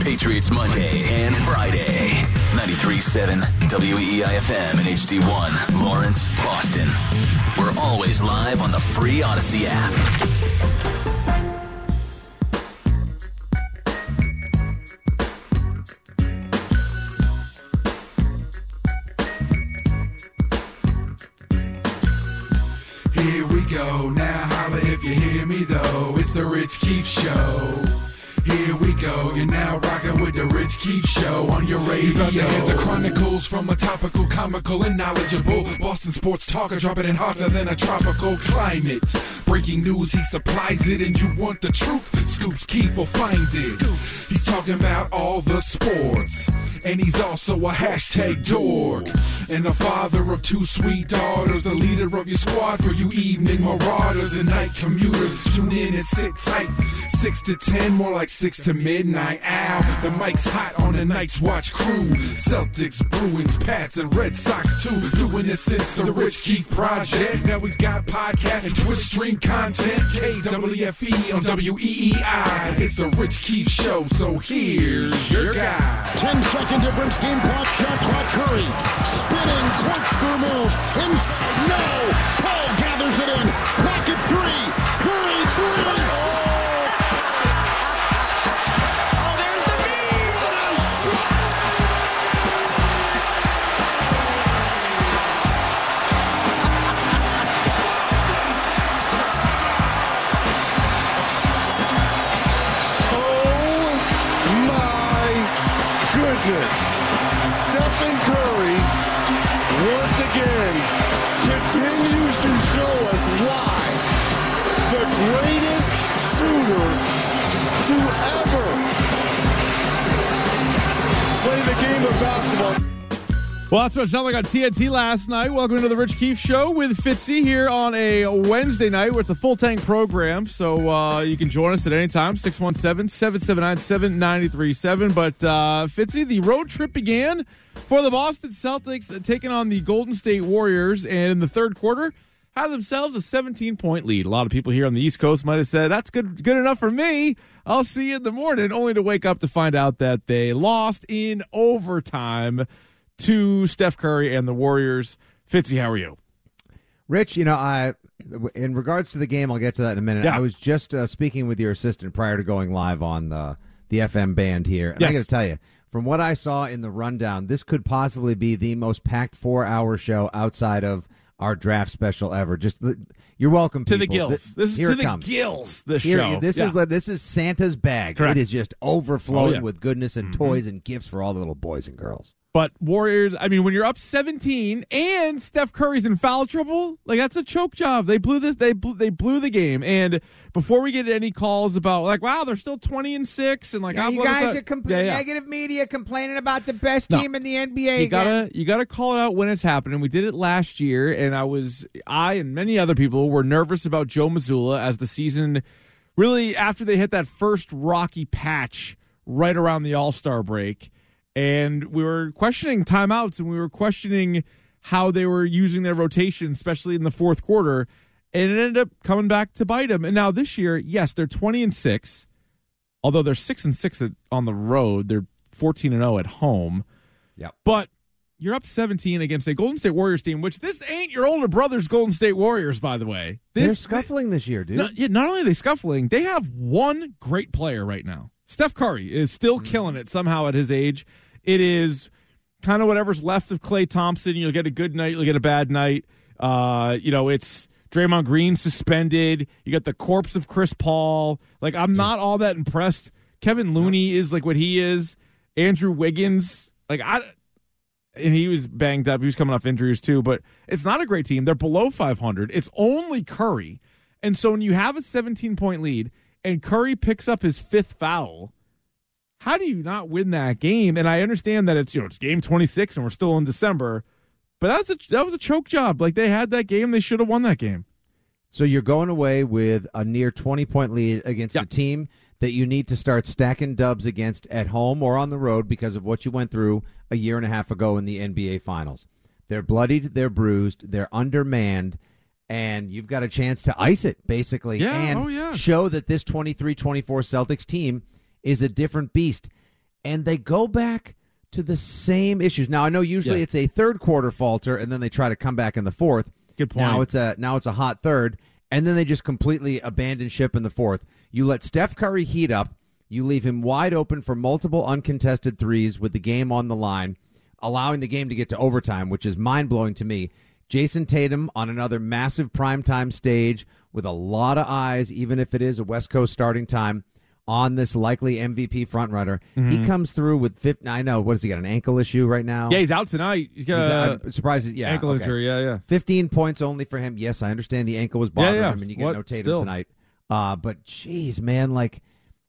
Patriots Monday and Friday. 93.7 WEEI FM and HD1, Lawrence, Boston. We're always live on the free Audacy app. Here we go. Now holla if you hear me though. It's the Rich Keefe Show. Here we go. You're now rocking with the Rich Keefe Show on your radio. You're about to hear the chronicles from a topical, comical, and knowledgeable Boston sports talker, dropping it hotter than a tropical climate. Breaking news, he supplies it, and you want the truth. Scoops Keefe will find it. He's talking about all the sports, and he's also a hashtag dork, and the father of two sweet daughters, the leader of your squad for you evening marauders and night commuters. Tune in and sit tight, six to ten, more like six to midnight. Ow, the mic's hot on the Night's Watch crew. Celtics, Bruins, Pats, and Red Sox too. Doing this since the Rich Keefe Project. Now he's got podcasts and Twitch stream content. KWFE on WEEI. It's the Rich Keefe Show, so here's your guy. 10 second difference, game clock, shot clock, Curry. Spinning, corkscrew move. Inside, no! Well, that's what it sounded like on TNT last night. Welcome to the Rich Keefe Show with Fitzy here on a Wednesday night where it's a full tank program. So uh, you can join us at any time, 617 779 7937. But uh, Fitzy, the road trip began for the Boston Celtics, taking on the Golden State Warriors. And in the third quarter, had themselves a 17 point lead. A lot of people here on the East Coast might have said, that's good, good enough for me. I'll see you in the morning, only to wake up to find out that they lost in overtime to Steph Curry and the Warriors. Fitzy, how are you? Rich, you know, I in regards to the game, I'll get to that in a minute. Yeah. I was just uh, speaking with your assistant prior to going live on the the FM band here, and I Yes. got to tell you, from what I saw in the rundown, this could possibly be the most packed four hour show outside of our draft special ever. Just the, you're welcome To the people. gills. Th- This is to the comes. gills, this Here- show. This Yeah. is this is Santa's bag. Correct. It is just overflowing Oh, yeah. Mm-hmm. with goodness and toys and gifts for all the little boys and girls. But Warriors, I mean, when you're up 17 and Steph Curry's in foul trouble, like that's a choke job. They blew this. They blew, they blew the game. And before we get any calls about like, wow, they're still 20 and six, and like, Yeah, ah, you guys are compl- Yeah, yeah. negative media complaining about the best No. team in the NBA. You again. gotta you gotta call it out when it's happening. We did it last year, and I was I and many other people were nervous about Joe Mazzulla as the season really after they hit that first rocky patch right around the All Star break, and we were questioning timeouts and we were questioning how they were using their rotation, especially in the fourth quarter, and it ended up coming back to bite them. And now this year, yes, they're twenty and six, although they're six and six on the road. They're fourteen and zero at home. Yep. But you're up 17 against a Golden State Warriors team, which this ain't your older brother's Golden State Warriors, by the way. They're scuffling this year, dude. No, yeah, not only are they scuffling, they have one great player right now. Steph Curry is still Mm-hmm. killing it somehow at his age. It is kind of whatever's left of Klay Thompson. You'll get a good night, you'll get a bad night. Uh, you know, it's Draymond Green suspended. You got the corpse of Chris Paul. Like, I'm not all that impressed. Kevin Looney is like what he is. Andrew Wiggins, like I and he was banged up. He was coming off injuries too, but it's not a great team. They're below 500. It's only Curry. And so when you have a 17 point lead and Curry picks up his fifth foul, how do you not win that game? And I understand that it's, you know, it's game 26 and we're still in December, but that's a, that was a choke job. Like they had that game, they should have won that game. So you're going away with a near 20 point lead against Yeah. a team that you need to start stacking dubs against at home or on the road because of what you went through a year and a half ago in the NBA Finals. They're bloodied, they're bruised, they're undermanned, and you've got a chance to ice it, basically, Yeah, and oh, yeah. show that this 23 24 Celtics team is a different beast. and they go back to the same issues. Now I know usually Yeah. it's a third quarter falter, and then they try to come back in the fourth. Good point. Now it's a now it's a hot third, and then they just completely abandon ship in the fourth. You let Steph Curry heat up. You leave him wide open for multiple uncontested threes with the game on the line, allowing the game to get to overtime, which is mind blowing to me. Jayson Tatum on another massive primetime stage with a lot of eyes, even if it is a West Coast starting time on this likely MVP frontrunner. He comes through with 50, I know, what has he got, an ankle issue right now? Yeah, he's out tonight. He's got He's- a I'm surprised. Yeah, ankle okay. injury. Yeah, yeah. 15 points only for him. Yes, I understand the ankle was bothering yeah. him, and you get What- no Tatum still. tonight. Uh, but jeez, man, like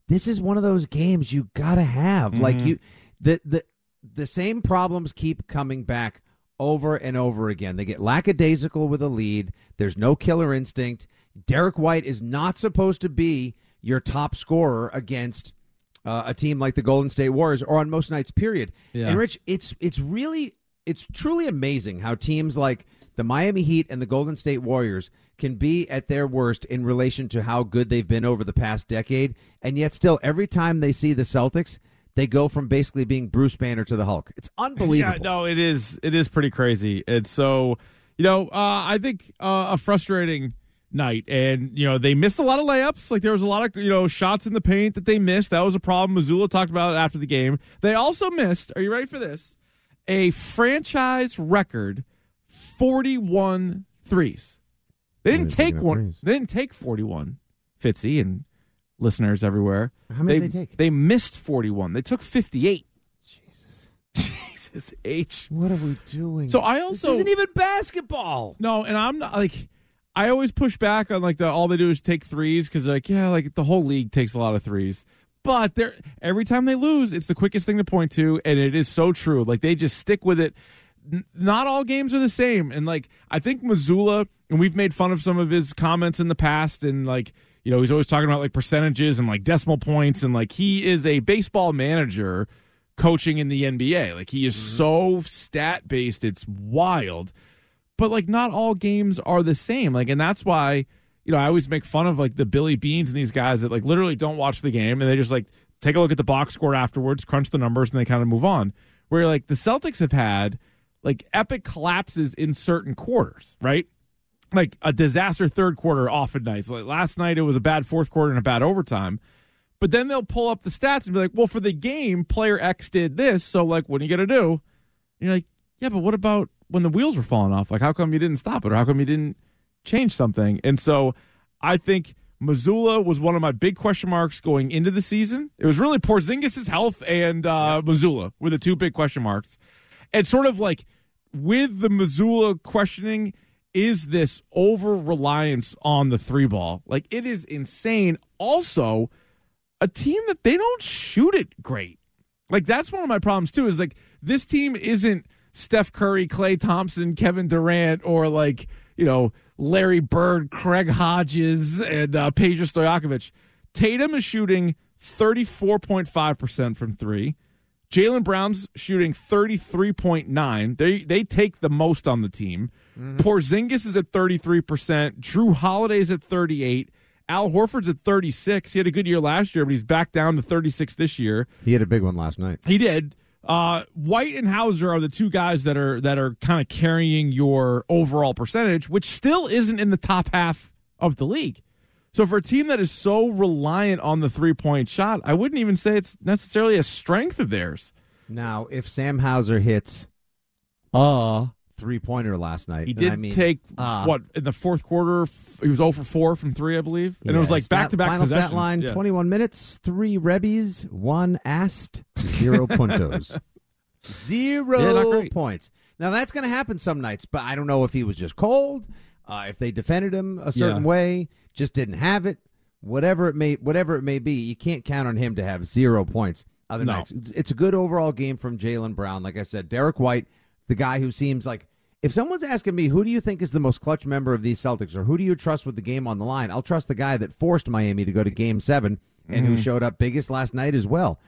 this is one of those games you gotta have. Like Mm-hmm. you, the the the same problems keep coming back over and over again. They get lackadaisical with a lead. There's no killer instinct. Derrick White is not supposed to be your top scorer against uh, a team like the Golden State Warriors or on most nights. Period. Yeah. And Rich, it's it's really it's truly amazing how teams like the Miami Heat and the Golden State Warriors can be at their worst in relation to how good they've been over the past decade, and yet still every time they see the Celtics, they go from basically being Bruce Banner to the Hulk. It's unbelievable. Yeah, no, it is. It is pretty crazy. And so, you know, uh, I think uh, a frustrating night, and you know, they missed a lot of layups. Like there was a lot of you know shots in the paint that they missed. That was a problem. Mazzulla talked about it after the game. They also missed. Are you ready for this? A franchise record, forty-one threes. They didn't take up one. threes? They didn't take forty-one. Fitzy and listeners everywhere. How many did they take? They missed forty-one. They took fifty-eight. Jesus, Jesus H. What are we doing? So I this also isn't even basketball. no, and I'm not like I always push back on like the all they do is take threes because like yeah, like the whole league takes a lot of threes. But they're every time they lose, it's the quickest thing to point to, and it is so true. Like they just stick with it. N- not all games are the same, and like I think Mazzulla, and we've made fun of some of his comments in the past, and like you know he's always talking about like percentages and like decimal points, and like he is a baseball manager coaching in the NBA. Like he is mm-hmm. so stat based, it's wild. But like not all games are the same. Like and that's why you know i always make fun of like the Billy Beanes and these guys that like literally don't watch the game and they just like take a look at the box score afterwards crunch the numbers and they kind of move on. Where like the celtics have had like epic collapses in certain quarters right like a disaster third quarter often nights like last night it was a bad fourth quarter and a bad overtime but then they'll pull up the stats and be like well for the game player x did this so like what are you gonna do and you're like, yeah, but what about when the wheels were falling off? Like, how come you didn't stop it, or how come you didn't change something? And so, I think Mazzulla was one of my big question marks going into the season. It was really Porzingis' health and uh, Mazzulla were the two big question marks. And sort of like with the Mazzulla questioning, is this over reliance on the three ball? Like, it is insane. Also, a team that they don't shoot it great. Like that's one of my problems too. Is like this team isn't Steph Curry, Klay Thompson, Kevin Durant, or like you know Larry Bird, Craig Hodges, and uh, Pedro Stojakovic. Tatum is shooting thirty four point five percent from three. Jaylen Brown's shooting thirty three point nine. They they take the most on the team. Porzingis is at thirty three percent. Jrue Holiday's at thirty eight. Al Horford's at 36. He had a good year last year, but he's back down to 36 this year. He had a big one last night. He did. Uh, White and Hauser are the two guys that are that are kind of carrying your overall percentage, which still isn't in the top half of the league. So for a team that is so reliant on the three point shot, I wouldn't even say it's necessarily a strength of theirs. Now, if Sam Hauser hits a three pointer last night, He did I mean, take uh, what in the fourth quarter. f- He was 0 for 4 from three, I believe, and it was like back to back Final stat line: Yeah. twenty-one minutes, three rebbies, one ast, zero puntos, zero Yeah, points. Now that's going to happen some nights, but I don't know if he was just cold, uh, if they defended him a certain Yeah. way, just didn't have it, whatever it may, whatever it may be. You can't count on him to have zero points. Other No. nights, it's a good overall game from Jaylen Brown. Like I said, Derrick White, the guy who seems like. If someone's asking me who do you think is the most clutch member of these Celtics, or who do you trust with the game on the line, I'll trust the guy that forced Miami to go to Game Seven and who mm-hmm. showed up biggest last night as well.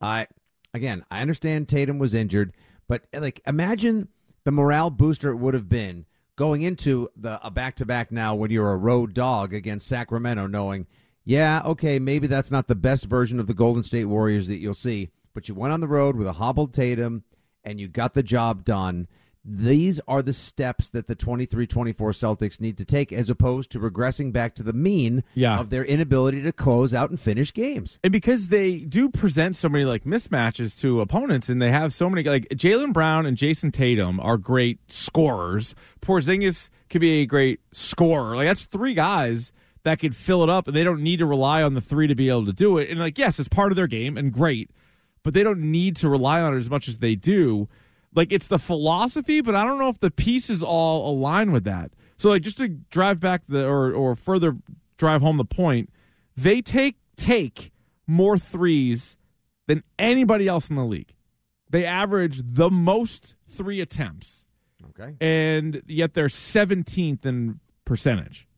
I again, I understand Tatum was injured, but like imagine the morale booster it would have been going into the a back to back now when you're a road dog against Sacramento, knowing, yeah, okay, maybe that's not the best version of the Golden State Warriors that you'll see, but you went on the road with a hobbled Tatum and you got the job done. These are the steps that the 23 24 Celtics need to take as opposed to regressing back to the mean Yeah. of their inability to close out and finish games. And because they do present so many like mismatches to opponents, and they have so many like Jaylen Brown and Jayson Tatum are great scorers. Porzingis could be a great scorer. Like that's three guys that could fill it up, and they don't need to rely on the three to be able to do it. And like yes, it's part of their game and great, but they don't need to rely on it as much as they do. Like it's the philosophy, but I don't know if the pieces all align with that. So like just to drive back the or or further drive home the point, they take take more threes than anybody else in the league. They average the most three attempts, Okay. and yet they're 17th in percentage.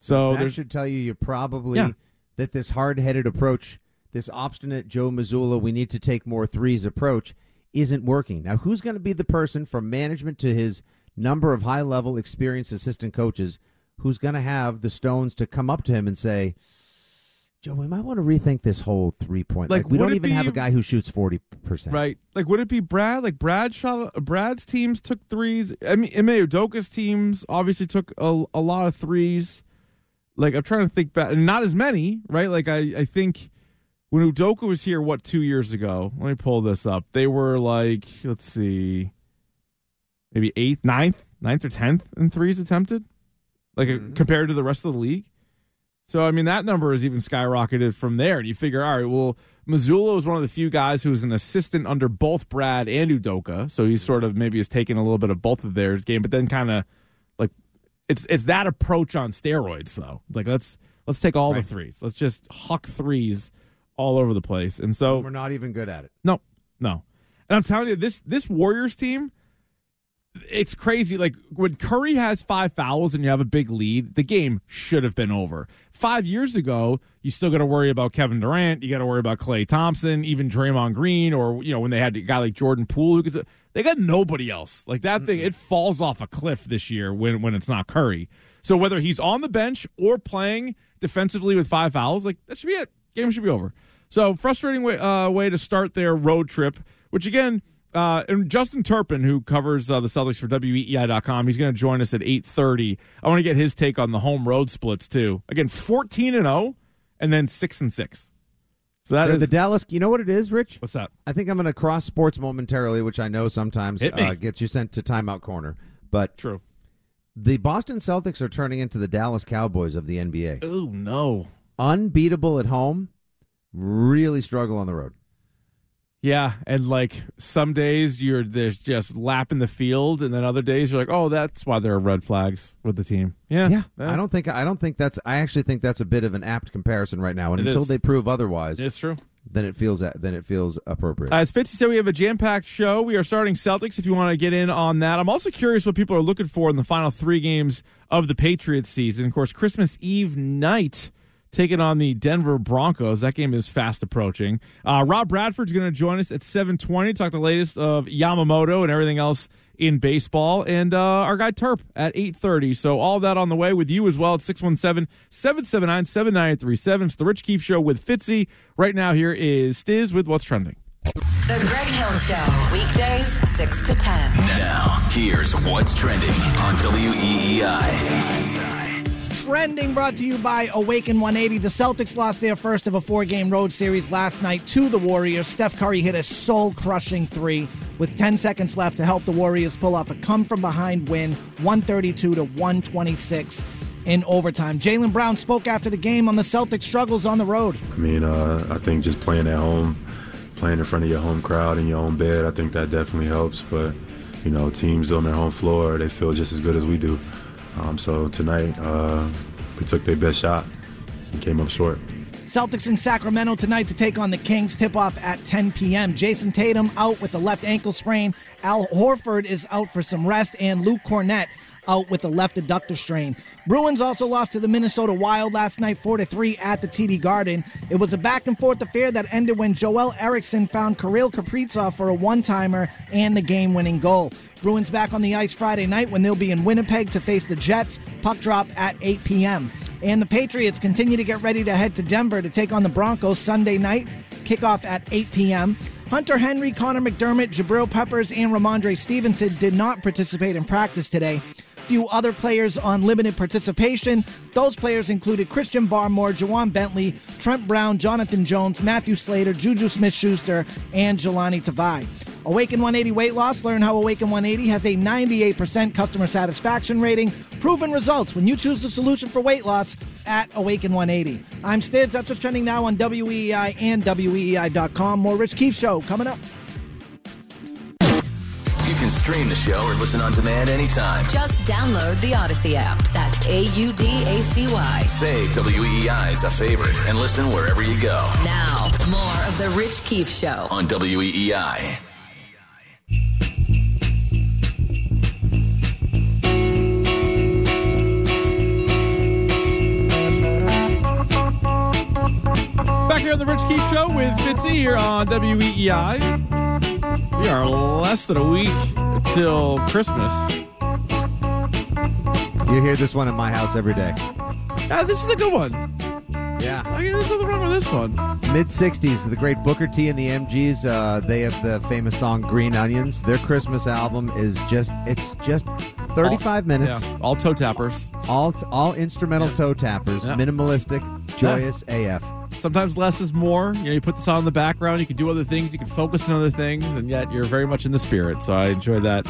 So that should tell you you probably Yeah. that this hard-headed approach, this obstinate Joe Mazzulla, we need to take more threes approach, isn't working. Now, who's going to be the person from management to his number of high-level experienced assistant coaches who's going to have the stones to come up to him and say, "Joe, we might want to rethink this whole three-point. Like, Like, we don't even have a guy who shoots forty percent, right. Like would it be Brad? Like Brad shot. Brad's teams took threes. I mean, Ime Udoka's teams obviously took a, a lot of threes. Like I'm trying to think back, not as many, right? Like I I think when Udoka was here, what two years ago? Let me pull this up. They were like, let's see, maybe eighth, ninth, ninth or tenth in threes attempted, like uh, compared to the rest of the league. So I mean that number has even skyrocketed from there, and you figure, all right, well, Mazzulla was one of the few guys who was an assistant under both Brad and Udoka, so he's sort of maybe is taking a little bit of both of their game, but then kind of like it's it's that approach on steroids though. Like let's let's take all Right. the threes, let's just huck threes all over the place, and so We're not even good at it. no, no. And I'm telling you, this this Warriors team, it's crazy. Like when Curry has five fouls and you have a big lead, the game should have been over. Five years ago, you still got to worry about Kevin Durant. You got to worry about Klay Thompson, even Draymond Green, or you know when they had a guy like Jordan Poole, who could, they got nobody else. Like that thing, it falls off a cliff this year when when it's not Curry. So whether he's on the bench or playing defensively with five fouls, like that should be it. Game should be over. So frustrating way uh, way to start their road trip. Which again, uh, and Justin Turpin, who covers uh, the Celtics for WEEI.com, he's going to join us at eight thirty. I want to get his take on the home road splits too. Again, fourteen and zero, and then six and six. So that is, the Dallas. You know what it is, Rich? what's that? I think I'm going to cross sports momentarily, which I know sometimes uh, gets you sent to timeout corner. But True. the Boston Celtics are turning into the Dallas Cowboys of the NBA. Oh no. Unbeatable at home, really struggle on the road. Yeah, and like some days you're there's just lapping the field, and then other days you're like, oh, that's why there are red flags with the team. Yeah, Yeah, I don't think I don't think that's. I actually think that's a bit of an apt comparison right now. And It until is. they prove otherwise, It's true. then it feels that then it feels appropriate. Uh, as Fitzy said, we have a jam packed show. We are starting Celtics if you want to get in on that. I'm also curious what people are looking for in the final three games of the Patriots season. Of course, Christmas Eve night, taking on the Denver Broncos. That game is fast approaching. Uh, Rob Bradford's going to join us at 720, talk the latest of Yamamoto and everything else in baseball. And uh, our guy Terp at 830. So all that on the way with you as well at 617-779-7937. It's the Rich Keefe Show with Fitzy. Right now here is Stiz with What's Trending. The Greg Hill Show, weekdays 6 to 10. Now, here's what's trending on E WEEI. Trending brought to you by Awaken 180. The Celtics lost their first of a four game road series last night to the Warriors. Steph Curry hit a soul crushing three with 10 seconds left to help the Warriors pull off a come from behind win, 132 to 126 in overtime. Jaylen Brown spoke after the game on the Celtics' struggles on the road. I mean, uh, I think just playing at home, playing in front of your home crowd in your own bed, I think that definitely helps. But you know, teams on their home floor, they feel just as good as we do. Um, so tonight, uh, we took their best shot and came up short. Celtics in Sacramento tonight to take on the Kings. Tip off at 10 p.m. Jayson Tatum out with the left ankle sprain. Al Horford is out for some rest, and Luke Kornet out with the left adductor strain. Bruins also lost to the Minnesota Wild last night, 4 3 at the TD Garden. It was a back and forth affair that ended when Joel Eriksson found Kirill Kaprizov for a one timer and the game winning goal. Bruins back on the ice Friday night when they'll be in Winnipeg to face the Jets. Puck drop at 8 p.m. And the Patriots continue to get ready to head to Denver to take on the Broncos Sunday night. kickoff at 8 p.m. Hunter Henry, Conor McDermott, Jabril Peppers, and Rhamondre Stevenson did not participate in practice today. Few other players on limited participation. Those players included Christian Barmore, Ja'Whaun Bentley, Trent Brown, Jonathan Jones, Matthew Slater, Juju Smith Schuster, and Jahlani Tavai. Awaken 180 weight loss. Learn how Awaken 180 has a 98% customer satisfaction rating. Proven results when you choose the solution for weight loss at Awaken 180. I'm Stiz. That's what's trending now on WEEI and WEEI.com. More Rich Keefe Show coming up. You can stream the show or listen on demand anytime. Just download the Audacy app. That's A U D A C Y. Save WEEI as a favorite and listen wherever you go Now, more of The Rich Keefe Show. on E WEEI. Back here on the Rich Keefe Show with Fitzy here on WEEI. We are less than a week until Christmas. You hear this one at my house every day. Uh, this is a good one. Yeah. I mean, there's nothing wrong with this one. Mid 60s, the great Booker T and the MGs, uh, they have the famous song Green Onions. Their Christmas album is just, it's just 35 minutes. Yeah, all toe tappers. All, all instrumental toe tappers, Yeah. minimalistic, joyous AF. Sometimes less is more. You know, you put this on in the background, you can do other things, you can focus on other things, and yet you're very much in the spirit. So I enjoy that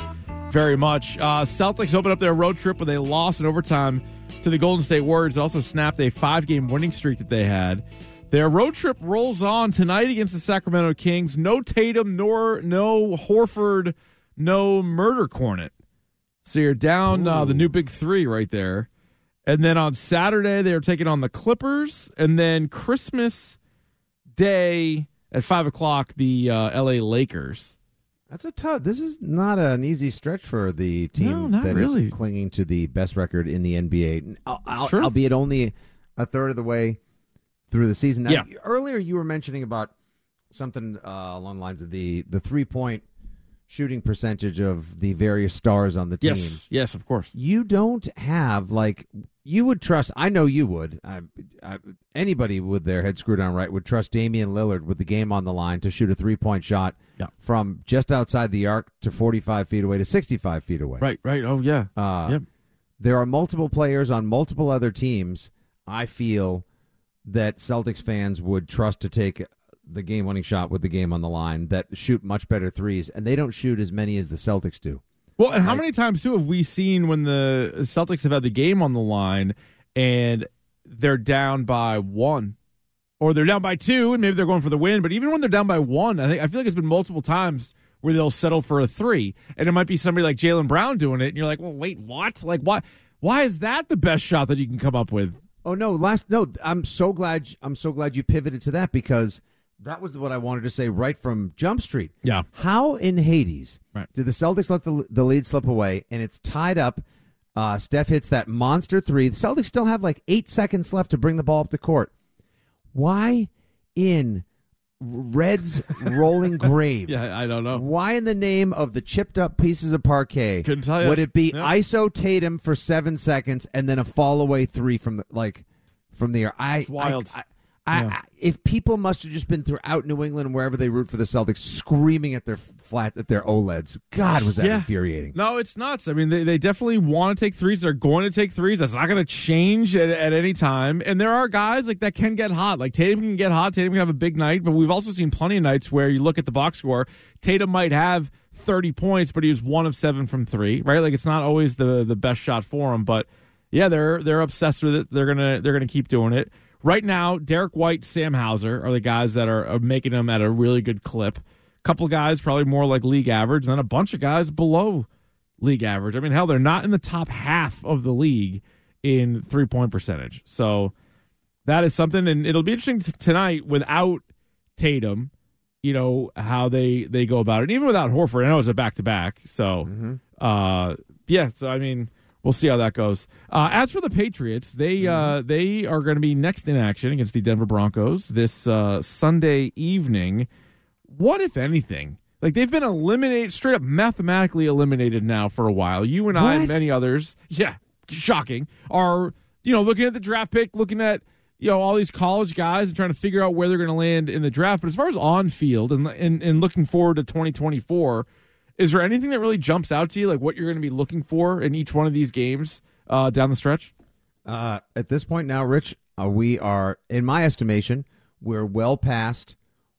very much. Uh, Celtics opened up their road trip with a loss in overtime to the Golden State Warriors. Also snapped a five game winning streak that they had. Their road trip rolls on tonight against the Sacramento Kings. No Tatum, nor no Horford, no Murder Cornet. So you're down uh, the new big three right there. And then on Saturday, they are taking on the Clippers. And then Christmas Day at 5 o'clock, the uh, LA Lakers. That's a tough. This is not an easy stretch for the team No, that is really. clinging to the best record in the NBA, al- true. albeit only a third of the way through the season. Now, Yeah. Earlier, you were mentioning about something uh, along the lines of the the three point shooting percentage of the various stars on the team. Yes. Yes, of course. You don't have like you would trust. I know you would. I, I, anybody with their head screwed on right would trust Damian Lillard with the game on the line to shoot a three point shot Yeah. from just outside the arc to forty five feet away to sixty five feet away. Right, right. Oh, yeah. Uh, Yep. There are multiple players on multiple other teams. I feel that Celtics fans would trust to take the game winning shot with the game on the line that shoot much better threes, and they don't shoot as many as the Celtics do. Well, and how many times too have we seen when the Celtics have had the game on the line and they're down by one, or they're down by two, and maybe they're going for the win. But even when they're down by one, I think I feel like it's been multiple times where they'll settle for a three, and it might be somebody like Jaylen Brown doing it, and you're like, well, wait, what? Like, why? Why is that the best shot that you can come up with? Oh no, last no. I'm so glad. I'm so glad you pivoted to that because that was what I wanted to say right from Jump Street. Yeah. How in Hades Right. did the Celtics let the, the lead slip away and it's tied up? Uh, Steph hits that monster three. The Celtics still have like eight seconds left to bring the ball up the court. Why in Red's rolling grave? Yeah, I don't know. Why in the name of the chipped up pieces of parquet Couldn't tell ya. would it be Yep. ISO Tatum for seven seconds and then a fall away three from the like from the air? I It's wild. I, I, I, Yeah. I, if people must have just been throughout New England and wherever they root for the Celtics, screaming at their flat at their OLEDs. God, was that Yeah. infuriating? No, it's nuts. I mean, they, they definitely want to take threes. They're going to take threes. That's not going to change at, at any time. And there are guys like that can get hot. Like Tatum can get hot. Tatum can have a big night. But we've also seen plenty of nights where you look at the box score. Tatum might have 30 points, but he was one of seven from three. Right? Like it's not always the the best shot for him. But yeah, they're they're obsessed with it. They're gonna they're gonna keep doing it. Right now, Derrick White, Sam Hauser are the guys that are, are making them at a really good clip. A couple guys probably more like league average, and then a bunch of guys below league average. I mean, hell, they're not in the top half of the league in three point percentage. So that is something, and it'll be interesting t- tonight without Tatum. You know how they they go about it, even without Horford. I know it's a back to back, so uh, yeah. So I mean, we'll see how that goes. Uh, as for the Patriots, they uh, they are going to be next in action against the Denver Broncos this uh, Sunday evening. What if anything? Like they've been eliminated, straight up mathematically eliminated now for a while. You and I and many others, yeah, shocking, are you know looking at the draft pick, looking at you know all these college guys and trying to figure out where they're going to land in the draft. But as far as on field and, and and looking forward to 2024, is there anything that really jumps out to you, like what you're going to be looking for in each one of these games uh, down the stretch? Uh, at this point now, Rich, uh, we are, in my estimation, we're well past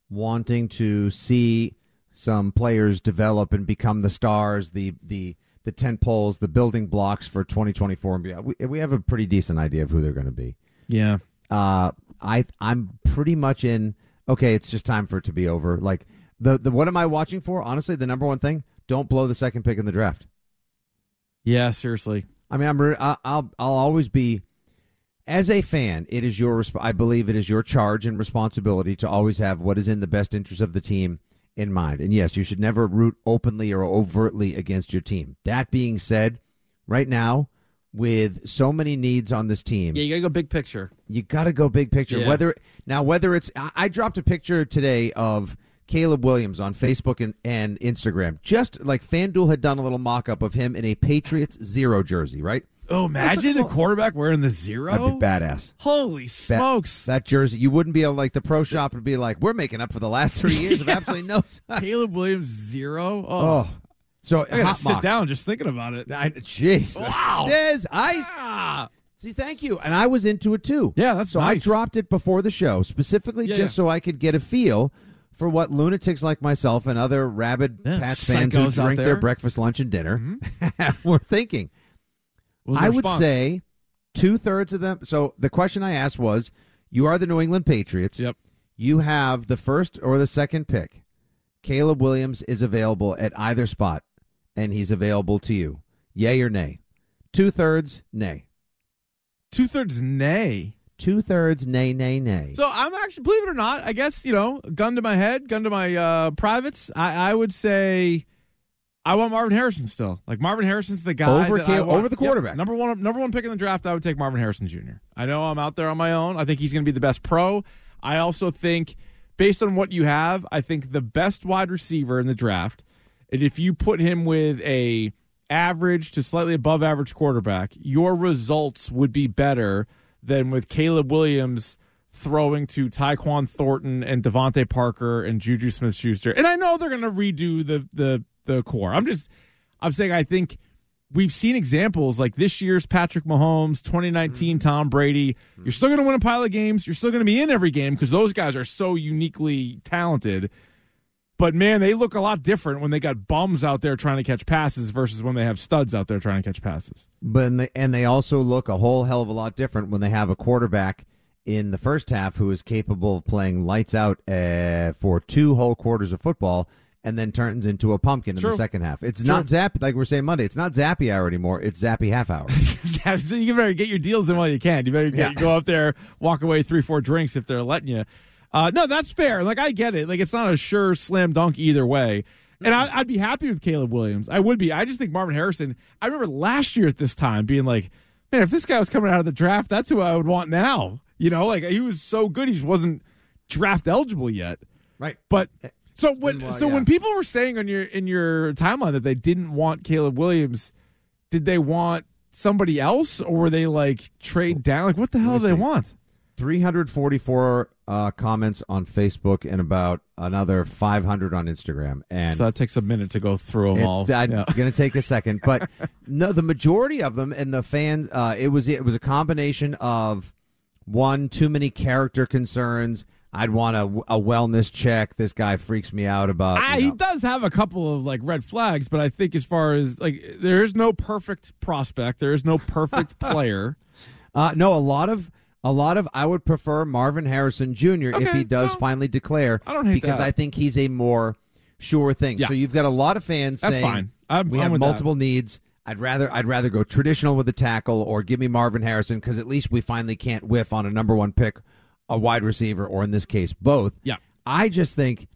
wanting to see some players develop and become the stars, the the the tent poles, the building blocks for 2024 and beyond. We, we have a pretty decent idea of who they're going to be. Yeah. Uh, I I'm pretty much in. Okay, it's just time for it to be over. Like the the what am I watching for? Honestly, the number one thing: don't blow the second pick in the draft. Yeah, seriously. I mean, I'm re- I'll I'll always be as a fan. It is your resp- I believe it is your charge and responsibility to always have what is in the best interest of the team in mind. And yes, you should never root openly or overtly against your team. That being said, right now with so many needs on this team, Yeah, you got to go big picture. you got to go big picture. Yeah. Whether now, whether it's I, I dropped a picture today of Caleb Williams on Facebook and, and Instagram. Just like FanDuel had done a little mock up of him in a Patriots zero jersey, right? Oh, imagine a quarterback wearing the zero. That'd be badass. Holy That- smokes! That, jersey, you wouldn't be able like the pro shop would be like, we're making up for the last three years of absolutely no. Caleb Williams zero. Oh, Oh, so I gotta hot sit mock. down just thinking about it. I, jeez, Wow. Des, ice. Ah. See, thank you. And I was into it too. Yeah, that's so I nice. dropped it before the show specifically Yeah, just so I could get a feel for what lunatics like myself and other rabid Yeah, Pats fans who drink their. Mm-hmm. breakfast, lunch, and dinner were thinking. I would response? say two thirds of them. So the question I asked was, "You are the New England Patriots. Yep. You have the first or the second pick. Caleb Williams is available at either spot, and he's available to you. Yay or nay? Two thirds, nay. Two thirds nay. Two thirds, nay, nay, nay. So I'm actually, believe it or not, I guess you know, gun to my head, gun to my uh, privates. I, I would say I want Marvin Harrison still. Like Marvin Harrison's the guy Over that I want- over the Yep, quarterback. number one, number one pick in the draft. I would take Marvin Harrison Jr. I know I'm out there on my own. I think he's going to be the best pro. I also think, based on what you have, I think the best wide receiver in the draft, and if you put him with a average to slightly above average quarterback, your results would be better than with Caleb Williams throwing to Tyquan Thornton and DeVante Parker and Juju Smith Schuster. And I know they're gonna redo the the the core. I'm just I'm saying I think we've seen examples like this year's Patrick Mahomes, 2019 mm-hmm. Tom Brady. You're mm-hmm. still going to win a pile of games. You're still going to be in every game because those guys are so uniquely talented. But man, they look a lot different when they got bums out there trying to catch passes versus when they have studs out there trying to catch passes. But and they, and they also look a whole hell of a lot different when they have a quarterback in the first half who is capable of playing lights out uh, for two whole quarters of football and then turns into a pumpkin in the second half. It's True. not Zappe like we are saying Monday. It's not Zappe hour anymore. It's Zappe half hour. so you better get your deals in while you can. You better get, Yeah. go up there, walk away three, four drinks if they're letting you. Uh, no, that's fair. Like I get it. Like it's not a sure slam dunk either way. And I, I'd be happy with Caleb Williams. I would be. I just think Marvin Harrison. I remember last year at this time being like, man, if this guy was coming out of the draft, that's who I would want now. You know, like he was so good, he just wasn't draft eligible yet. right. But so when well, so yeah. when people were saying on your in your timeline that they didn't want Caleb Williams, did they want somebody else or were they like trade down? Like what the hell do they want? 344 uh, comments on Facebook and about another 500 on Instagram. And so that takes a minute to go through them all. It's, Yeah. it's going to take a second, but no, the majority of them and the fans, uh, it was it was a combination of one too many character concerns. I'd want a, a wellness check. This guy freaks me out about. You he does have a couple of like red flags, but I think as far as like there is no perfect prospect, there is no perfect player. Uh, no, a lot of a lot of I would prefer Marvin Harrison Jr. if he does so- finally declare. I don't hate because that. I think he's a more sure thing. Yeah. So you've got a lot of fans That's saying fine. I'm- we I'm have with that. multiple needs. I'd rather I'd rather go traditional with the tackle or give me Marvin Harrison because at least we finally can't whiff on a number one pick, a wide receiver, or in this case both. Yeah. I just think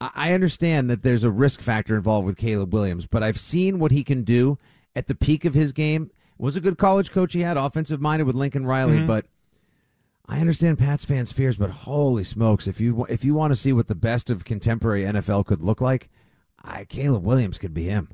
I I understand that there's a risk factor involved with Caleb Williams, but I've seen what he can do at the peak of his game. Was a good college coach he had, offensive minded with Lincoln Riley, Mm-hmm. but I understand Pats fans' fears. But holy smokes, if you if you want to see what the best of contemporary NFL could look like, I, Caleb Williams could be him.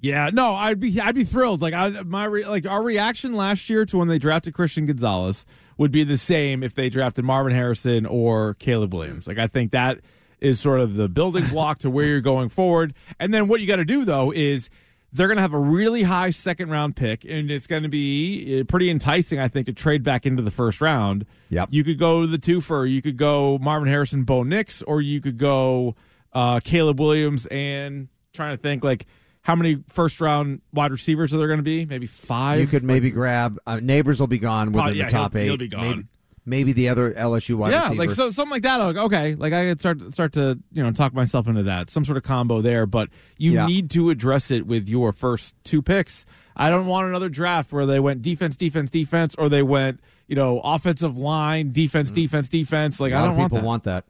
Yeah, no, I'd be I'd be thrilled. Like I my re, like our reaction last year to when they drafted Christian Gonzalez would be the same if they drafted Marvin Harrison or Caleb Williams. Like I think that is sort of the building block to where you're going forward. And then what you got to do though is they're going to have a really high second round pick, and it's going to be uh, pretty enticing, I think, to trade back into the first round. Yep. You could go to the two for you could go Marvin Harrison, Bo Nix, or you could go uh, Caleb Williams and trying to think like how many first round wide receivers are there going to be? Maybe five. You could maybe grab uh, Nabers will be gone within Oh, yeah, the top he'll- 8 he'll be gone. Maybe, maybe the other LSU wide yeah, receiver. like so, something like that. Like, okay, like I could start start to you know talk myself into that some sort of combo there, but you Yeah. need to address it with your first two picks. I don't want another draft where they went defense, defense, defense, or they went you know offensive line, defense, defense, defense. Like a lot I don't of want people that. want that.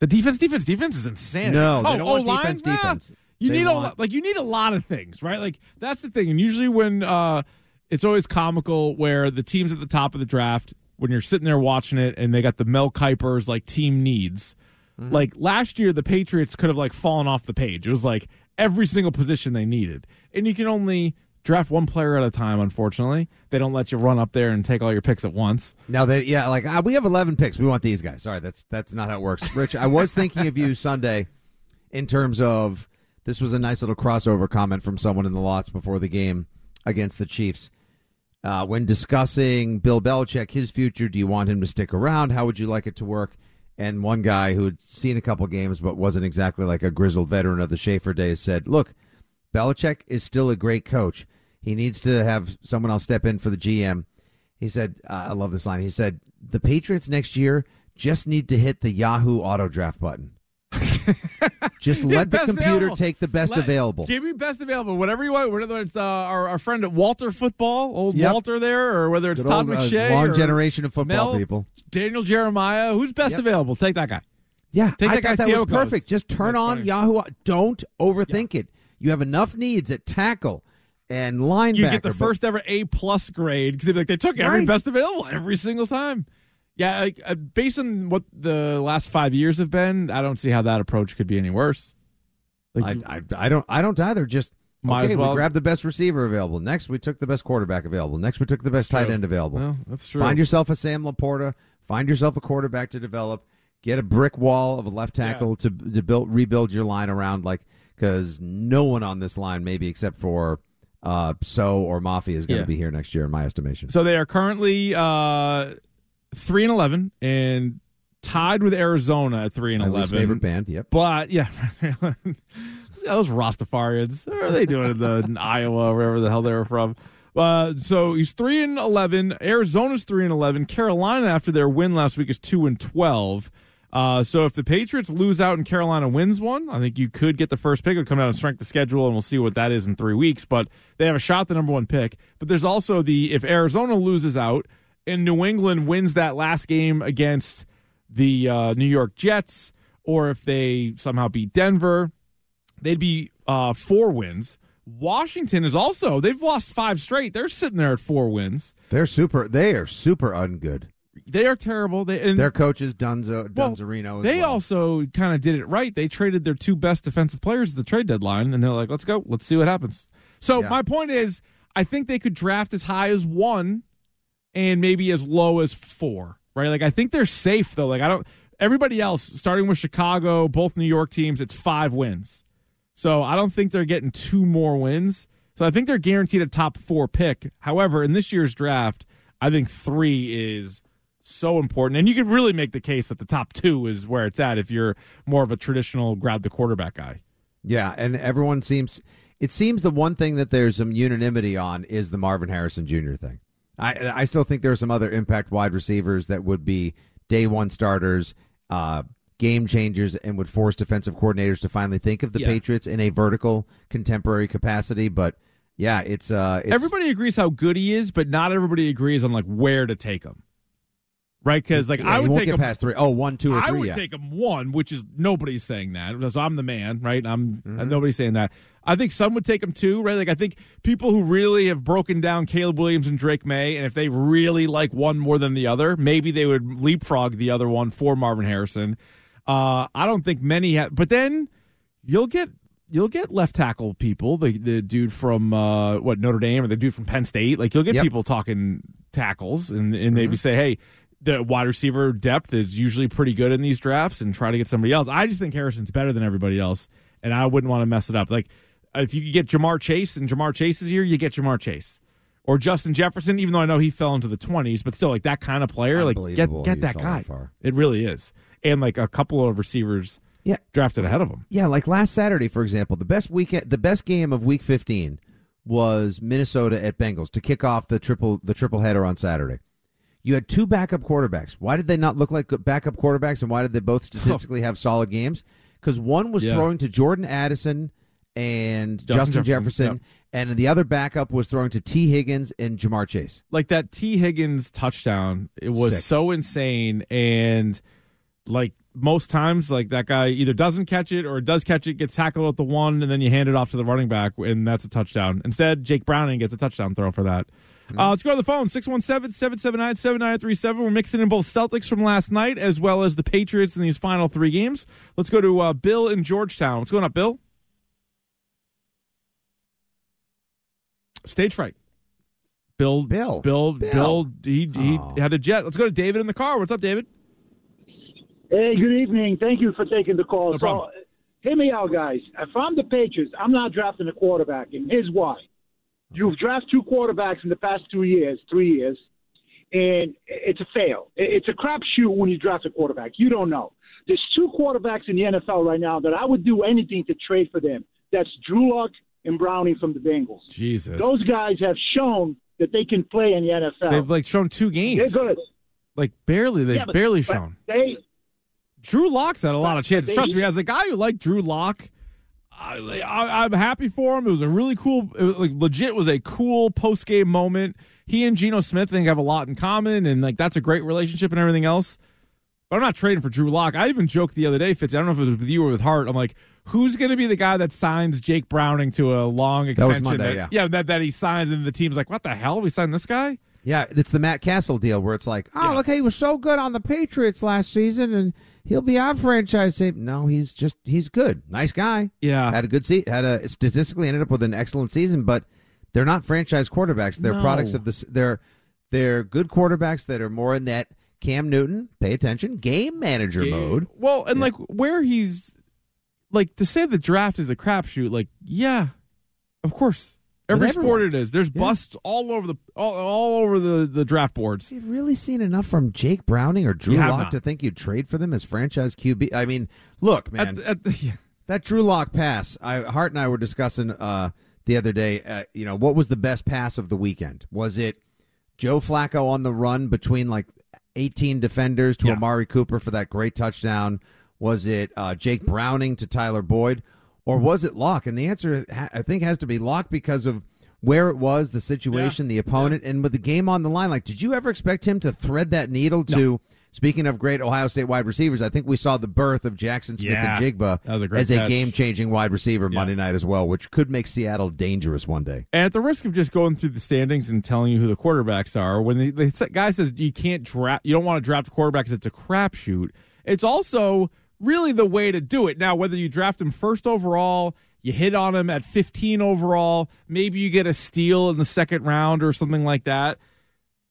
the defense, defense, defense is insane. No, oh, want O-line? defense, Nah. defense. You They need a lot, like you need a lot of things, right? Like that's the thing. And usually when uh it's always comical where the teams at the top of the draft when you're sitting there watching it and they got the Mel Kipers like team needs. Mm-hmm. Like last year the Patriots could have like fallen off the page. It was like every single position they needed. And you can only draft one player at a time unfortunately. They don't let you run up there and take all your picks at once. Now that yeah, like uh, we have eleven picks. We want these guys. Sorry, that's that's not how it works. Rich, I was thinking of you Sunday in terms of this was a nice little crossover comment from someone in the lots before the game against the Chiefs. Uh, when discussing Bill Belichick, his future, do you want him to stick around? How would you like it to work? And one guy who had seen a couple games but wasn't exactly like a grizzled veteran of the Schaefer days said, "Look, Belichick is still a great coach. He needs to have someone else step in for the GM." He said, uh, "I love this line." He said, "The Patriots next year just need to hit the Yahoo auto draft button. just Yeah, let the computer available. take the best Let- available." Give me best available, whatever you want. Whether it's uh, our, our friend at Walter Football, old Yep. Walter there, or whether it's Good Todd old, uh, McShay, long or generation of football Mel, people. Daniel Jeremiah. Who's best Yep. available? Take that guy. Yeah, Take I that guy, that was perfect. Just turn That's on funny. Yahoo. Don't overthink it. You have enough needs at tackle and linebacker. You get the first ever A plus grade because like they took every Right. best available every single time. Yeah, like, uh, based on what the last five years have been, I don't see how that approach could be any worse. Like, I, I, I don't I don't either. Just Might okay, well- we grabbed the best receiver available. Next, we took the best quarterback available. Next, we took the best tight end available. well, that's true. Find yourself a Sam Laporta. Find yourself a quarterback to develop. Get a brick wall of a left tackle to to build rebuild your line around. Like because no one on this line, maybe except for uh, So or Mafia, is going to Yeah. be here next year, in my estimation. So they are currently uh, three and eleven and tied with Arizona at three and My eleven. favorite band. Yep. But yeah, those Rastafarians. What are they doing in, the, in Iowa, wherever the hell they were from? Uh, so he's three and eleven. Arizona's three and eleven. Carolina, after their win last week, is two and twelve. Uh, so if the Patriots lose out and Carolina wins one, I think you could get the first pick. It'll come out and strength the schedule, and we'll see what that is in three weeks. But they have a shot the number one pick. But there's also the if Arizona loses out and New England wins that last game against the uh, New York Jets, or if they somehow beat Denver, they'd be uh, four wins. Washington is also they've lost five straight. They're sitting there at four wins. They're super. They are super ungood. They are terrible. They and Their coach is Dunzo well, Dunzarino. As They well. also kind of did it right. They traded their two best defensive players at the trade deadline, and they're like, "Let's go. Let's see what happens." So Yeah. my point is, I think they could draft as high as one, and maybe as low as four. Right? Like I think they're safe though. Like I don't. Everybody else, starting with Chicago, both New York teams, it's five wins. So I don't think they're getting two more wins. So I think they're guaranteed a top four pick. However, in this year's draft, I think three is so important. And you could really make the case that the top two is where it's at if you're more of a traditional grab the quarterback guy. Yeah, and everyone seems. It seems the one thing that there's some unanimity on is the Marvin Harrison Jr. thing. I I still think there are some other impact wide receivers that would be day one starters, uh, game changers, and would force defensive coordinators to finally think of the Yeah. Patriots in a vertical contemporary capacity. But yeah, it's uh, it's, everybody agrees how good he is, but not everybody agrees on like where to take him. Right? Because like yeah, I would take get him past three. Oh, one, two, or three. I would yeah. take him one, which is nobody's saying that. So I'm the man, right? I'm Mm-hmm. nobody's saying that. I think some would take him two, right? Like I think people who really have broken down Caleb Williams and Drake Maye, and if they really like one more than the other, maybe they would leapfrog the other one for Marvin Harrison. Uh, I don't think many have, but then you'll get you'll get left tackle people, the the dude from uh, what Notre Dame or the dude from Penn State. Like you'll get Yep. people talking tackles and and maybe say, hey. The wide receiver depth is usually pretty good in these drafts, and try to get somebody else. I just think Harrison's better than everybody else, and I wouldn't want to mess it up. Like if you could get Ja'Marr Chase and Ja'Marr Chase is here, you get Ja'Marr Chase or Justin Jefferson. Even though I know he fell into the twenties, but still like that kind of player, like get get that guy. that far. It really is, and like a couple of receivers Yeah. drafted ahead of him. Yeah, like last Saturday, for example, the best weekend, the best game of Week 15 was Minnesota at Bengals to kick off the triple the triple header on Saturday. You had two backup quarterbacks. Why did they not look like backup quarterbacks, and why did they both statistically have solid games? Because one was Yeah. throwing to Jordan Addison and Justin Justin, Jefferson, Jefferson, and the other backup was throwing to Tee Higgins and Ja'Marr Chase. like that Tee Higgins touchdown, it was Sick. so insane and like most times like that guy either doesn't catch it or does catch it, gets tackled at the one, and then you hand it off to the running back and that's a touchdown. Instead, Jake Browning gets a touchdown throw for that. Uh, let's go to the phone 617-779-7937. We're mixing in both Celtics from last night as well as the Patriots in these final three games. Let's go to uh, Bill in Georgetown. What's going on, Bill? Stage fright. Bill, Bill. Bill, Bill, Bill. he, he Oh. had a jet. Let's go to David in the car. What's up, David? Hey, good evening. Thank you for taking the call. No problem. So, hear me out, guys. If I'm the Patriots, I'm not drafting a quarterback, and here's why. You've drafted two quarterbacks in the past two years, three years, and it's a fail. It's a crapshoot when you draft a quarterback. You don't know. There's two quarterbacks in the NFL right now that I would do anything to trade for them. That's Drew Lock and Browning from the Bengals. Jesus. Those guys have shown that they can play in the NFL. They've like shown two games. They're good. Like barely. They've Yeah, but- barely shown. They Drew Lock's had a lot of chances. they- Trust me, as a guy who liked Drew Lock, I, I, I'm happy for him. It was a really cool, it was, like legit was a cool post game moment. He and Geno Smith I think have a lot in common, and like that's a great relationship and everything else. But I'm not trading for Drew Lock. I even joked the other day, Fitz. I don't know if it was with you or with Hart. I'm like, who's going to be the guy that signs Jake Browning to a long extension? That was? Monday, that, yeah. that that he signs, and the team's like, what the hell? We signed this guy? Yeah, it's the Matt Cassel deal where it's like, oh, look, he was so good on the Patriots last season, and he'll be our franchise. No, he's just he's good, nice guy. Yeah. had a good seat, had a statistically ended up with an excellent season, but they're not franchise quarterbacks. They're No. products of this. They're they're good quarterbacks that are more in that Cam Newton. Pay attention, game manager mode. Well, and like where he's like to say the draft is a crapshoot. Like, yeah, of course. Every sport it is. There's Yeah. busts all over the all, all over the the draft boards. Have you really seen enough from Jake Browning or Drew Lock to think you'd trade for them as franchise QB? I mean, look, man. At, at the, yeah. That Drew Lock pass, I, Hart and I were discussing uh, the other day. Uh, you know, what was the best pass of the weekend? Was it Joe Flacco on the run between like 18 defenders to Yeah. Amari Cooper for that great touchdown? Was it uh, Jake Browning to Tyler Boyd, or was it Lock? And the answer, I think, has to be Lock because of where it was, the situation, the opponent, and with the game on the line. Like, did you ever expect him to thread that needle to? Speaking of great Ohio State wide receivers, I think we saw the birth of Jaxon Smith Yeah. and Njigba a as a game changing wide receiver Monday night as well, which could make Seattle dangerous one day. And at the risk of just going through the standings and telling you who the quarterbacks are, when the, the guy says you can't draft, you don't want to draft a quarterback because it's a crapshoot. It's also really the way to do it. Now, whether you draft him first overall, you hit on him at 15 overall, maybe you get a steal in the second round or something like that.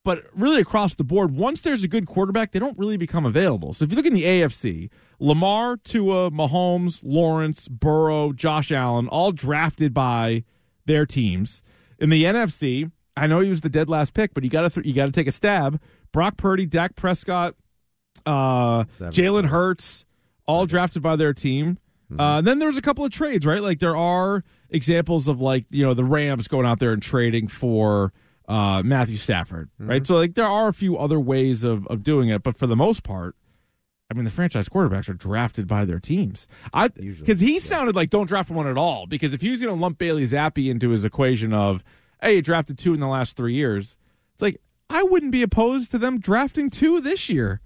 But really, across the board, once there's a good quarterback, they don't really become available. So if you look in the AFC, Lamar, Tua, Mahomes, Lawrence, Burrow, Josh Allen, all drafted by their teams. In the NFC, I know he was the dead last pick, but you got to th- you got to take a stab. Brock Purdy, Dak Prescott, uh, Jalen Hurts, all drafted by their team. Uh, then there's a couple of trades, right? Like there are examples of like you know the Rams going out there and trading for uh, Matthew Stafford, right? So like there are a few other ways of of doing it, but for the most part, I mean the franchise quarterbacks are drafted by their teams. I because he sounded like don't draft one at all because if he was going to lump Bailey Zappe into his equation of hey, he drafted two in the last three years, it's like I wouldn't be opposed to them drafting two this year.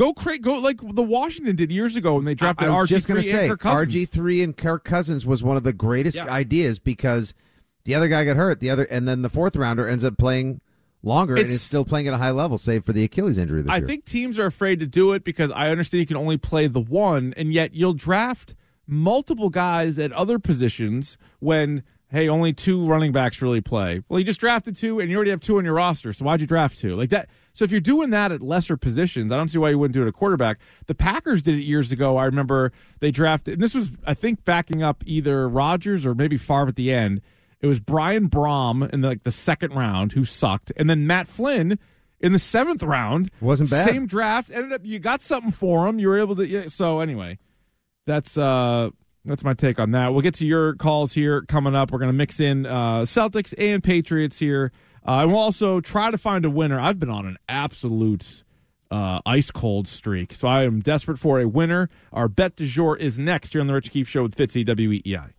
Go create, go like the Washington did years ago when they drafted I was RG just three going to and say Kirk Cousins. RG three and Kirk Cousins was one of the greatest Yeah. ideas because the other guy got hurt, the other, and then the fourth rounder ends up playing longer and is still playing at a high level, save for the Achilles injury this I year. think teams are afraid to do it because I understand you can only play the one, and yet you'll draft multiple guys at other positions when hey, only two running backs really play. Well, you just drafted two, and you already have two on your roster. So why'd you draft two like that? So if you're doing that at lesser positions, I don't see why you wouldn't do it at quarterback. The Packers did it years ago. I remember they drafted, and this was I think backing up either Rodgers or maybe Favre at the end. It was Brian Brohm in the, like the second round who sucked, and then Matt Flynn in the seventh round Wasn't bad. Same draft ended up you got something for him. You were able to. Yeah, so anyway, that's uh that's my take on that. We'll get to your calls here coming up. We're going to mix in uh, Celtics and Patriots here. Uh, and we'll also try to find a winner. I've been on an absolute uh, ice cold streak, so I am desperate for a winner. Our bet du jour is next here on the Rich Keefe Show with Fitzy WEEI.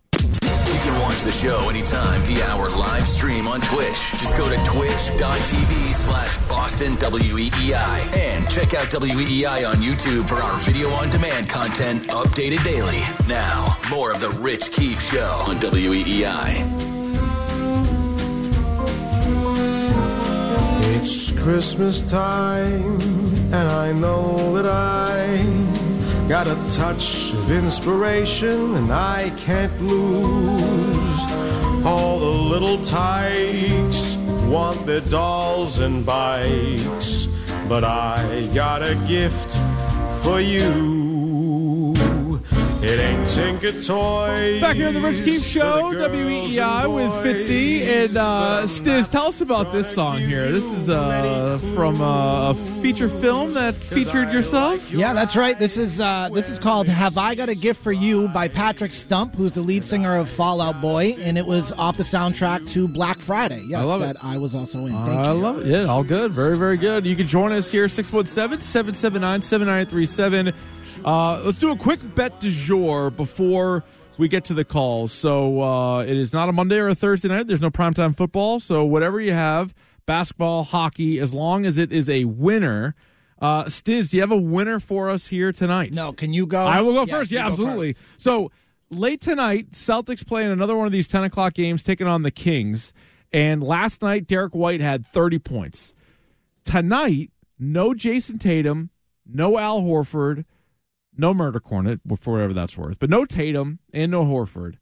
You can watch the show anytime via our live stream on Twitch. Just go to twitch.tv slash Boston WEEI and check out WEEI on YouTube for our video on demand content updated daily. Now, more of the Rich Keefe Show on WEEI. It's Christmas time, and I know that I got a touch of inspiration, and I can't lose. All the little tykes want their dolls and bikes, but I got a gift for you. It ain't Tinker Toys. Back here on the Rich Keefe Show, for WEEI with Fitzy and uh, Stiz. Tell us about this song here. This is uh, from uh, a feature film that featured yourself. Yeah, that's right. This is uh, this is called "Have I Got a Gift for You" by Patrick Stump, who's the lead singer of Fall Out Boy, and it was off the soundtrack to Black Friday. Yes, I love that it. I was also in. Thank I you. love it. Yeah, all good. Very, very good. You can join us here, 617 779 7937. Uh, Let's do a quick bet du jour before we get to the calls. So uh, it is not a Monday or a Thursday night. There's no primetime football. So whatever you have, basketball, hockey, as long as it is a winner. Uh, Stiz, do you have a winner for us here tonight? No, can you go? I will go Yes, first. Yeah, absolutely. So late tonight, Celtics playing another one of these 10 o'clock games, taking on the Kings. And last night, Derrick White had 30 points. Tonight, no Jayson Tatum, no Al Horford, no Murder Kornet, for whatever that's worth, but no Tatum and no Horford.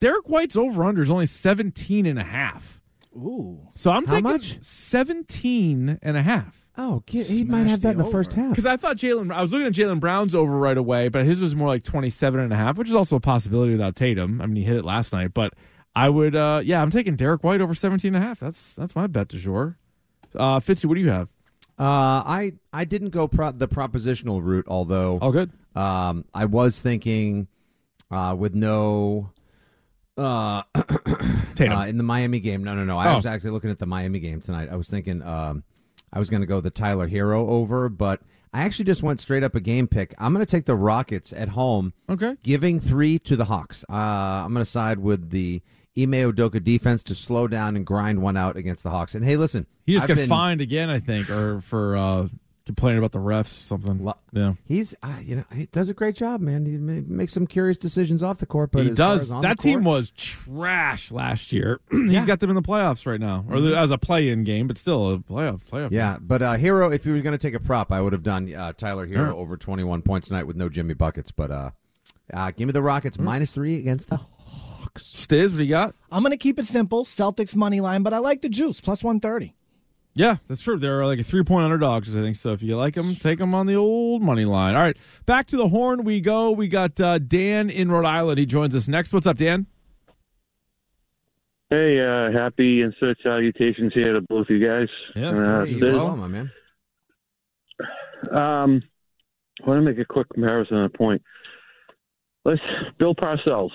Derrick White's over under is only 17 and a half. Ooh. So I'm How taking much? 17 and a half. Oh, he he might have that in the first half. Because I thought Jaylen, I was looking at Jaylen Brown's over right away, but his was more like 27 and a half, which is also a possibility without Tatum. I mean, he hit it last night, but I would, uh, yeah, I'm taking Derrick White over 17 and a half. That's, that's my bet du jour. Uh, Fitzy, what do you have? Uh, I I didn't go pro- the propositional route, although Oh, good. um, I was thinking uh, with no uh, Tatum. uh, in the Miami game. No, no, no. I Oh. was actually looking at the Miami game tonight. I was thinking um, I was going to go the Tyler Herro over, but I actually just went straight up a game pick. I'm going to take the Rockets at home, okay. giving three to the Hawks. Uh, I'm going to side with the Ime Udoka defense to slow down and grind one out against the Hawks. And hey, listen, He just I've got been- fined again, I think, or for uh, complaining about the refs something. Lo- yeah. He's, uh, you know, he does a great job, man. He makes some curious decisions off the court, but he does. That team was trash last year. He's Yeah. got them in the playoffs right now, or Mhm. as a play-in game, but still a playoff. Playoff. Yeah, but uh, Herro, if you were going to take a prop, I would have done uh, Tyler Herro right. over 21 points tonight with no Jimmy buckets. But uh, uh, give me the Rockets minus three against the Hawks. Stiz, what do you got? I'm going to keep it simple. Celtics money line, but I like the juice plus 130. Yeah, that's true. They're like a three point underdogs, I think. So if you like them, take them on the old money line. All right, back to the horn we go. We got uh, Dan in Rhode Island. He joins us next. What's up, Dan? Hey, uh, happy and such salutations here to both you guys. Yeah, Uh, Hey, this- well, my man. um, I want to make a quick comparison on a point. Let's Bill Parcells,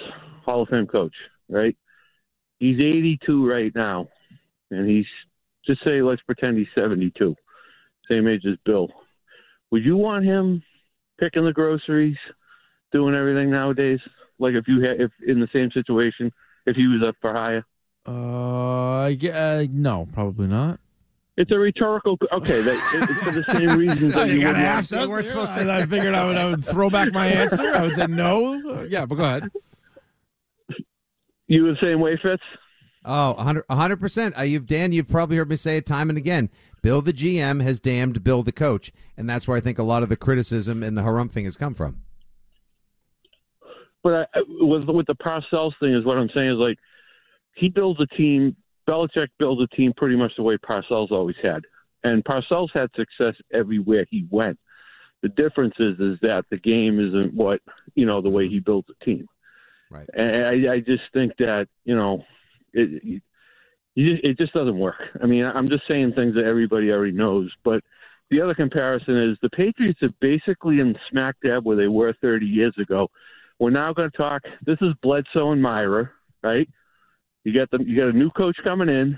Hall of Fame coach, right? He's 82 right now, and he's just say let's pretend he's 72, same age as Bill. Would you want him picking the groceries, doing everything nowadays? Like if you had, if in the same situation, if he was up for hire? Uh, yeah, uh, no, probably not. It's a rhetorical. Okay, that, it's for the same reasons that you, you would gotta want. ask us. Yeah, and I figured I would, I would throw back my answer. I would say no. Yeah, but go ahead. You the same way, Fitz? Oh, 100 100%. Uh, you've Dan, you've probably heard me say it time and again. Bill the GM has damned Bill the coach, and that's where I think a lot of the criticism and the harumphing has come from. but I, with with the Parcells thing is what I'm saying is like he builds a team. Belichick builds a team pretty much the way Parcells always had, and Parcells had success everywhere he went. The difference is is that the game isn't what you know the way he built a team. Right. And I, I just think that you know it, it just doesn't work. I mean, I'm just saying things that everybody already knows. But the other comparison is the Patriots are basically in smack dab where they were 30 years ago. We're now going to talk. This is Bledsoe and Mirer, right? You got the you got a new coach coming in,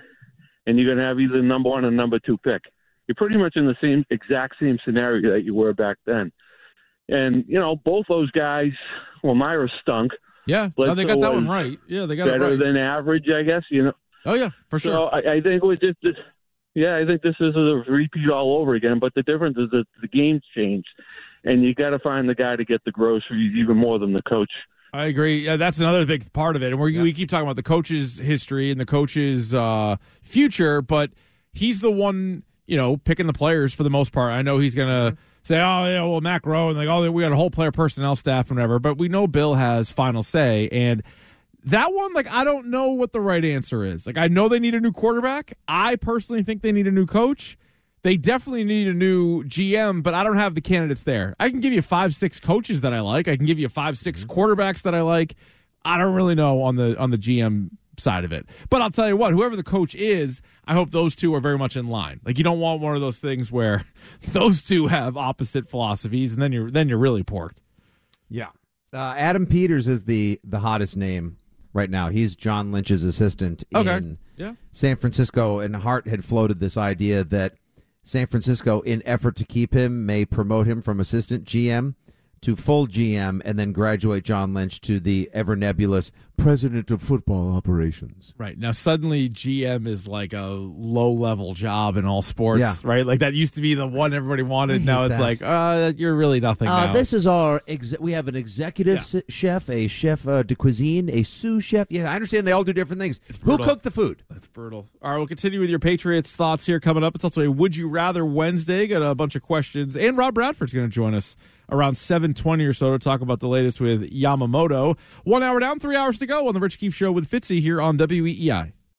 and you're going to have either number one or number two pick. You're pretty much in the same exact same scenario that you were back then. And you know, both those guys. Well, Mirer stunk. Yeah, no, they got that one right. Yeah, they got it better right. than average, I guess. You know. Oh yeah, for sure. So I, I think was just, this- yeah, I think this is a repeat all over again. But the difference is that the game's changed, and you got to find the guy to get the groceries even more than the coach. I agree. Yeah, that's another big part of it. And we we keep talking about the coach's history and the coach's uh, future, but he's the one, you know, picking the players for the most part. I know he's going to say, oh, yeah, well, Matt Groh, and like, oh, we got a whole player personnel staff and whatever, but we know Bill has final say. And that one, like, I don't know what the right answer is. Like, I know they need a new quarterback. I personally think they need a new coach. They definitely need a new GM, but I don't have the candidates there. I can give you five, six coaches that I like. I can give you five, six mm-hmm. quarterbacks that I like. I don't really know on the on the GM side of it. But I'll tell you what, whoever the coach is, I hope those two are very much in line. Like you don't want one of those things where those two have opposite philosophies and then you're then you're really porked. Yeah. Uh, Adam Peters is the the hottest name right now. He's John Lynch's assistant Okay. in Yeah. San Francisco, and Hart had floated this idea that San Francisco, in effort to keep him, may promote him from assistant GM to full GM, and then graduate John Lynch to the ever nebulous president of football operations. Right. Now suddenly GM is like a low level job in all sports, Yeah. right? Like that used to be the one everybody wanted. Now it's that. like, uh, you're really nothing Uh, this is our. Ex- we have an executive Yeah. s- chef, a chef uh, de cuisine, a sous chef. Yeah, I understand they all do different things. Who cooked the food? That's brutal. All right, we'll continue with your Patriots thoughts here coming up. It's also a Would You Rather Wednesday. Got a bunch of questions, and Rob Bradford's going to join us around seven twenty or so to talk about the latest with Yamamoto. One hour down, three hours to go on the Rich Keefe Show with Fitzy here on WEEI.